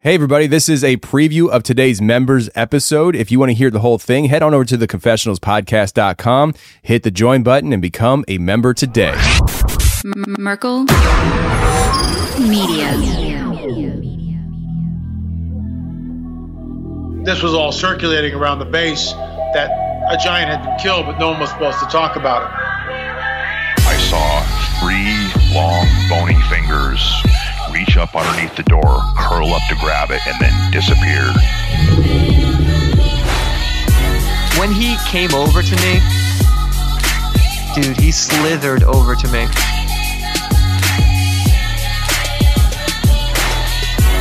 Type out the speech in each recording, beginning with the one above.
Hey, everybody, this is a preview of today's members episode. If you want to hear the whole thing, head on over to theconfessionalspodcast.com, hit the join button, and become a member today. M- Merkel Media. This was all circulating around the base that a giant had been killed, but no one was supposed to talk about it. I saw three long, bony fingers reach up underneath the door, curl up to grab it, and then disappear. When he came over to me, dude, he slithered over to me.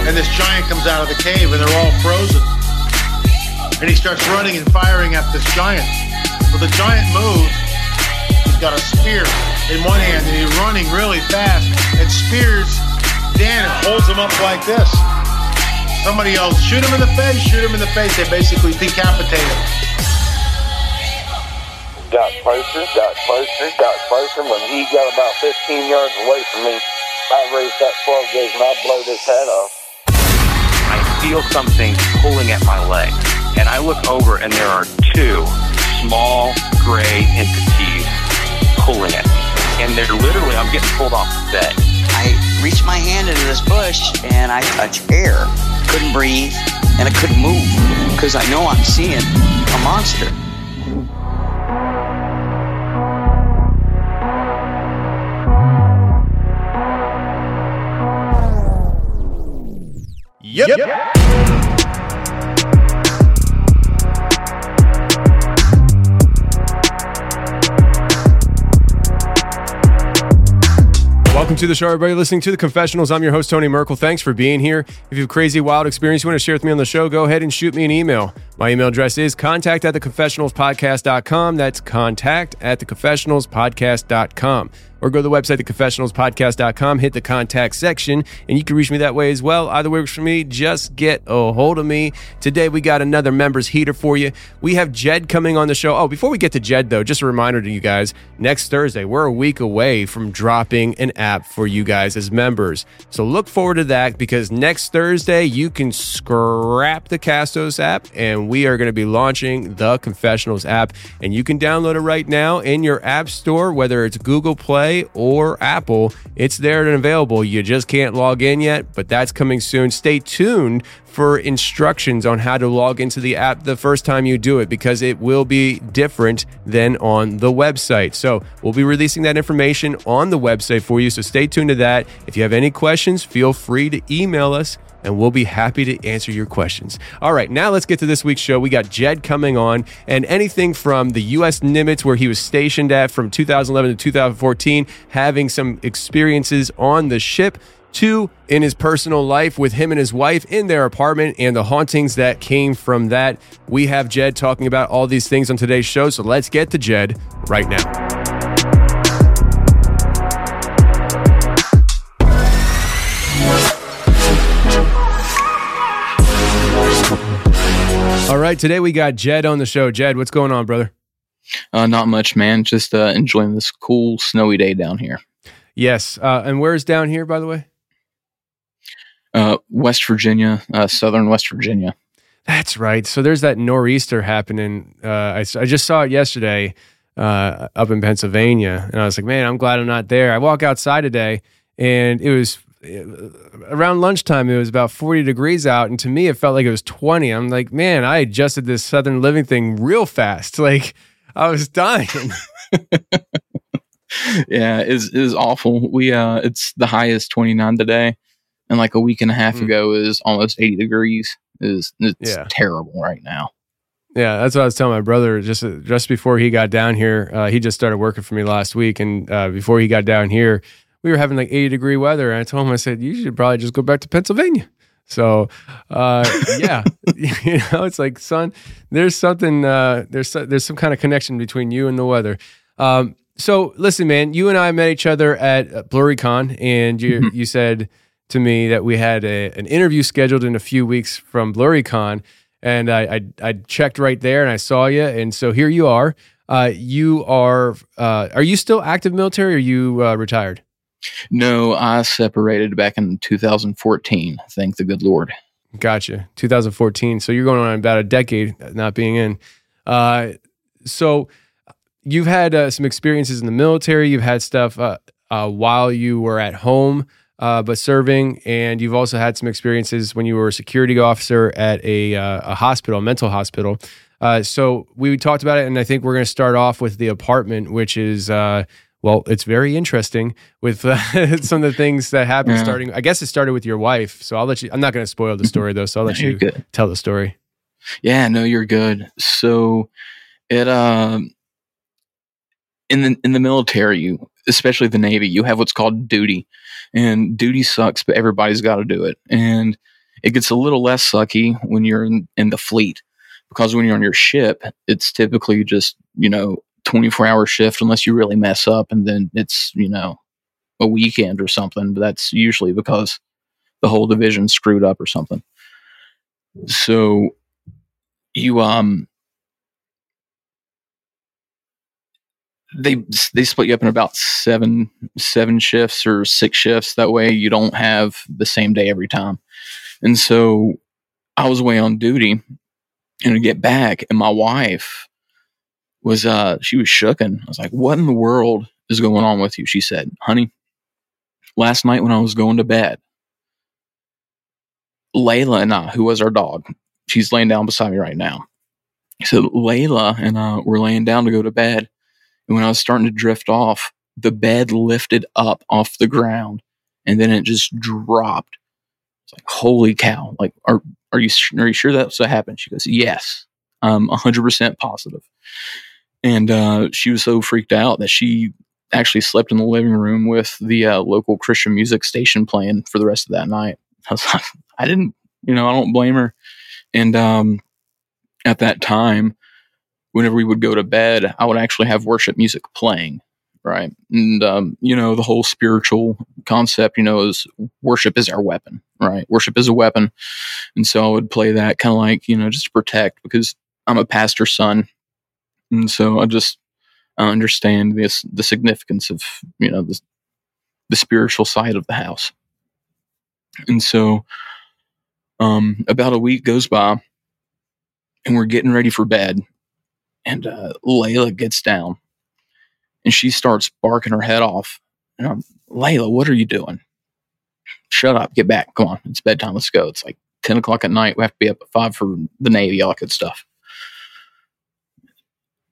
And this giant comes out of the cave and they're all frozen. And he starts running and firing at this giant. Well, the giant moves. He's got a spear in one hand and he's running really fast and spears Dan and holds him up like this. Somebody else, shoot him in the face, shoot him in the face. They basically decapitate him. got closer, got closer, got closer. When he got about 15 yards away from me, I raised that 12 gauge and I blowed his head off. I feel something pulling at my leg. And I look over and there are two small gray entities pulling at me. And they're literally, I'm getting pulled off the bed. I reached my hand into this bush and I touched air. Couldn't breathe and I couldn't move because I know I'm seeing a monster. Yep. Welcome to the show, everybody listening to the confessionals. I'm your host, Tony Merkel. Thanks for being here. If you have a crazy, wild experience you want to share with me on the show, go ahead and shoot me an email. My email address is contact at theconfessionalspodcast.com. That's contact at theconfessionalspodcast.com. Or go to the website, theconfessionalspodcast.com, hit the contact section, and you can reach me that way as well. Either way works for me. Just get a hold of me. Today, we got another members heater for you. We have Jed coming on the show. Oh, before we get to Jed, though, just a reminder to you guys next Thursday, we're a week away from dropping an app for you guys as members. So look forward to that because next Thursday, you can scrap the Castos app and we are going to be launching the Confessionals app. And you can download it right now in your app store, whether it's Google Play or Apple. It's there and available. You just can't log in yet, but that's coming soon. Stay tuned for instructions on how to log into the app the first time you do it because it will be different than on the website. So, we'll be releasing that information on the website for you. So, stay tuned to that. If you have any questions, feel free to email us and we'll be happy to answer your questions. All right, now let's get to this week's show. We got Jed coming on, and anything from the U.S. Nimitz, where he was stationed at from 2011 to 2014, having some experiences on the ship, to in his personal life with him and his wife in their apartment and the hauntings that came from that. We have Jed talking about all these things on today's show, so let's get to Jed right now. Right, today we got Jed on the show. Jed, what's going on, brother? Uh, not much, man. Just uh, enjoying this cool snowy day down here. Yes. Uh, and where's down here, by the way? Uh, West Virginia, uh, southern West Virginia. That's right. So there's that nor'easter happening. Uh, I, I just saw it yesterday uh, up in Pennsylvania, and I was like, man, I'm glad I'm not there. I walk outside today, and it was around lunchtime it was about 40 degrees out and to me it felt like it was 20 i'm like man i adjusted this southern living thing real fast like i was dying yeah is is awful we uh it's the highest 29 today and like a week and a half mm. ago is almost 80 degrees is it's yeah. terrible right now yeah, that's what I was telling my brother just just before he got down here. Uh, he just started working for me last week, and uh, before he got down here, we were having like 80 degree weather. And I told him, I said, you should probably just go back to Pennsylvania. So, uh, yeah, you know, it's like, son, there's something, uh, there's, there's some kind of connection between you and the weather. Um, so listen, man, you and I met each other at BlurryCon and you, mm-hmm. you said to me that we had a, an interview scheduled in a few weeks from BlurryCon. And I, I, I checked right there and I saw you. And so here you are. Uh, you are, uh, are you still active military or are you uh, retired? No, I separated back in 2014. Thank the good Lord. Gotcha. 2014. So you're going on about a decade not being in. Uh, so you've had uh, some experiences in the military. You've had stuff uh, uh, while you were at home, uh, but serving, and you've also had some experiences when you were a security officer at a, uh, a hospital, a mental hospital. Uh, so we talked about it, and I think we're going to start off with the apartment, which is well, it's very interesting with uh, some of the things that happened yeah. starting. I guess it started with your wife. So I'll let you, I'm not going to spoil the story though. So I'll let no, you good. tell the story. Yeah, no, you're good. So it, um, in the, in the military, you, especially the Navy, you have what's called duty and duty sucks, but everybody's got to do it. And it gets a little less sucky when you're in, in the fleet because when you're on your ship, it's typically just, you know, 24 hour shift unless you really mess up and then it's, you know, a weekend or something. But that's usually because the whole division screwed up or something. So you, um, they they split you up in about seven seven shifts or six shifts that way you don't have the same day every time and so i was away on duty and to get back and my wife was uh she was shooken. I was like, "What in the world is going on with you?" She said, "Honey, last night when I was going to bed, Layla and I, who was our dog, she's laying down beside me right now. So Layla and I were laying down to go to bed, and when I was starting to drift off, the bed lifted up off the ground, and then it just dropped. It's like, holy cow! Like, are are you are you sure that's what happened? She goes, yes, I'm 100 percent positive. And uh, she was so freaked out that she actually slept in the living room with the uh, local Christian music station playing for the rest of that night. I was like, I didn't, you know, I don't blame her. And um, at that time, whenever we would go to bed, I would actually have worship music playing, right? And um, you know, the whole spiritual concept, you know, is worship is our weapon, right? Worship is a weapon, and so I would play that kind of like you know just to protect because I'm a pastor's son, and so I just I understand this the significance of you know the the spiritual side of the house. And so, um, about a week goes by, and we're getting ready for bed, and uh, Layla gets down, and she starts barking her head off. And I'm, Layla, what are you doing? Shut up, get back, come on, it's bedtime, let's go. It's like ten o'clock at night. We have to be up at five for the Navy, all that good stuff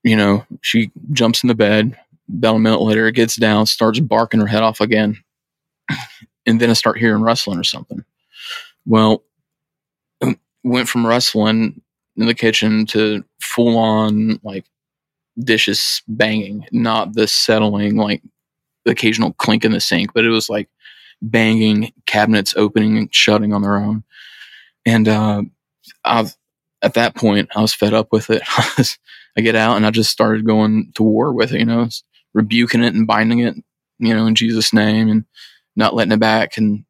you know, she jumps in the bed. About a minute later, it gets down, starts barking her head off again. And then I start hearing rustling or something. Well, went from rustling in the kitchen to full on like dishes banging, not the settling, like the occasional clink in the sink, but it was like banging, cabinets opening and shutting on their own. And uh, I've at that point, I was fed up with it. I get out and I just started going to war with it, you know, rebuking it and binding it, you know, in Jesus' name and not letting it back. And,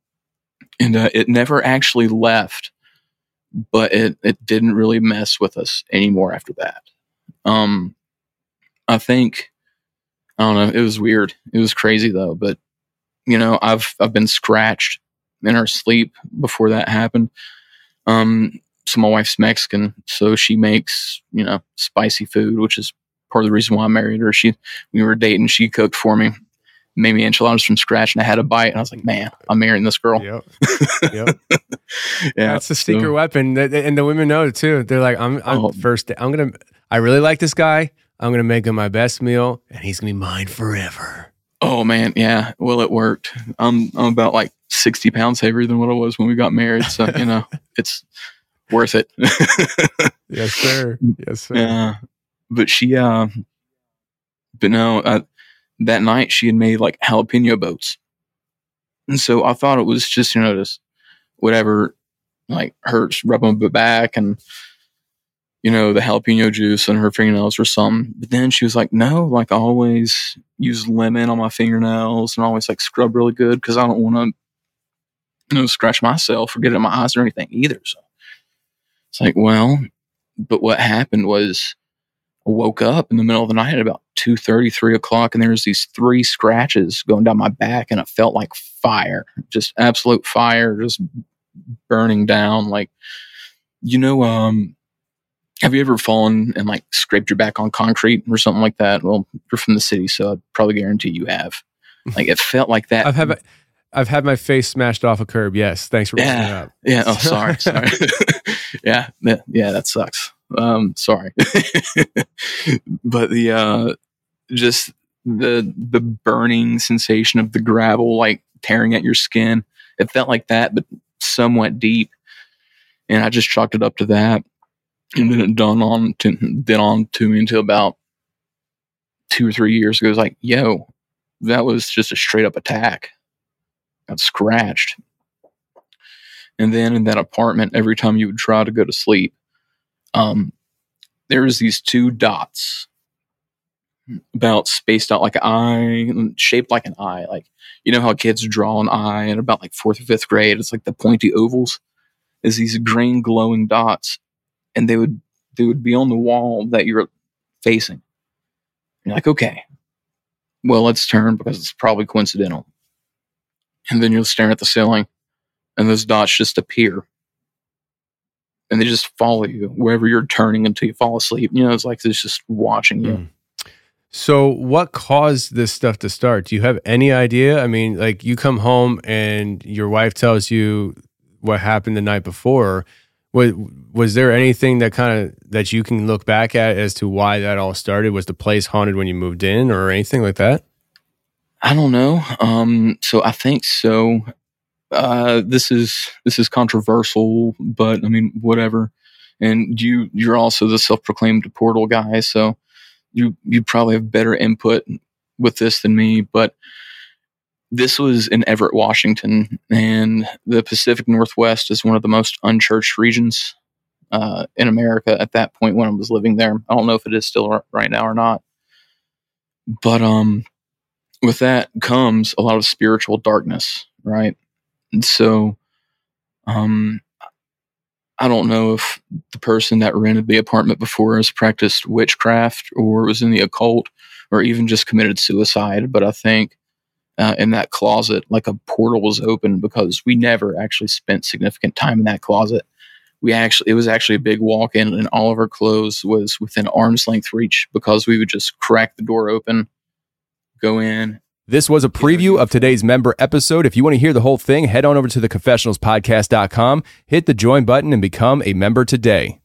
and uh, it never actually left, but it, it didn't really mess with us anymore after that. Um, I think, I don't know, it was weird. It was crazy though, but you know, I've, I've been scratched in our sleep before that happened. Um, so my wife's Mexican, so she makes you know spicy food, which is part of the reason why I married her. She we were dating, she cooked for me, made me enchiladas from scratch, and I had a bite, and I was like, man, I'm marrying this girl. Yep, yep. yeah, that's the secret so, weapon, and the women know it too. They're like, I'm, I'm oh, first. I'm gonna. I really like this guy. I'm gonna make him my best meal, and he's gonna be mine forever. Oh man, yeah. Well, it worked. I'm I'm about like 60 pounds heavier than what I was when we got married, so you know it's worth it. yes, sir. Yes, sir. Yeah. But she, uh, but no, uh, that night she had made like jalapeno boats. And so I thought it was just, you know, just whatever like hurts, rub on the back and, you know, the jalapeno juice on her fingernails or something. But then she was like, no, like I always use lemon on my fingernails and always like scrub really good because I don't want to, you know, scratch myself or get it in my eyes or anything either. So it's like, well, but what happened was I woke up in the middle of the night at about 2 3 o'clock, and there was these three scratches going down my back, and it felt like fire, just absolute fire, just burning down. Like, you know, um, have you ever fallen and like scraped your back on concrete or something like that? Well, you're from the city, so I'd probably guarantee you have. Like, it felt like that. I've had I've had my face smashed off a curb. Yes, thanks for bringing yeah, up. yeah. Oh, sorry, sorry. yeah, yeah, that sucks. Um, sorry, but the uh, just the the burning sensation of the gravel like tearing at your skin. It felt like that, but somewhat deep. And I just chalked it up to that. And then it dawned on to did on to me until about two or three years ago. It was like, yo, that was just a straight up attack. Got scratched. And then in that apartment, every time you would try to go to sleep, um, there was these two dots about spaced out like an eye, shaped like an eye. Like you know how kids draw an eye in about like fourth or fifth grade. It's like the pointy ovals. Is these green glowing dots, and they would they would be on the wall that you're facing. You're like, okay, well let's turn because it's probably coincidental. And then you'll stare at the ceiling, and those dots just appear. And they just follow you wherever you're turning until you fall asleep. You know, it's like it's just watching you. Mm. So, what caused this stuff to start? Do you have any idea? I mean, like you come home and your wife tells you what happened the night before. Was was there anything that kind of that you can look back at as to why that all started? Was the place haunted when you moved in, or anything like that? I don't know. Um, so I think so. Uh, this is this is controversial, but I mean, whatever. And you you're also the self-proclaimed portal guy, so you you probably have better input with this than me. But this was in Everett, Washington, and the Pacific Northwest is one of the most unchurched regions uh, in America at that point when I was living there. I don't know if it is still right now or not, but um, with that comes a lot of spiritual darkness, right? And so, um, I don't know if the person that rented the apartment before has practiced witchcraft or was in the occult or even just committed suicide, but I think uh, in that closet, like a portal was open because we never actually spent significant time in that closet. We actually, it was actually a big walk in, and all of our clothes was within arm's length reach because we would just crack the door open, go in. This was a preview of today's member episode. If you want to hear the whole thing, head on over to theconfessionalspodcast.com, hit the join button, and become a member today.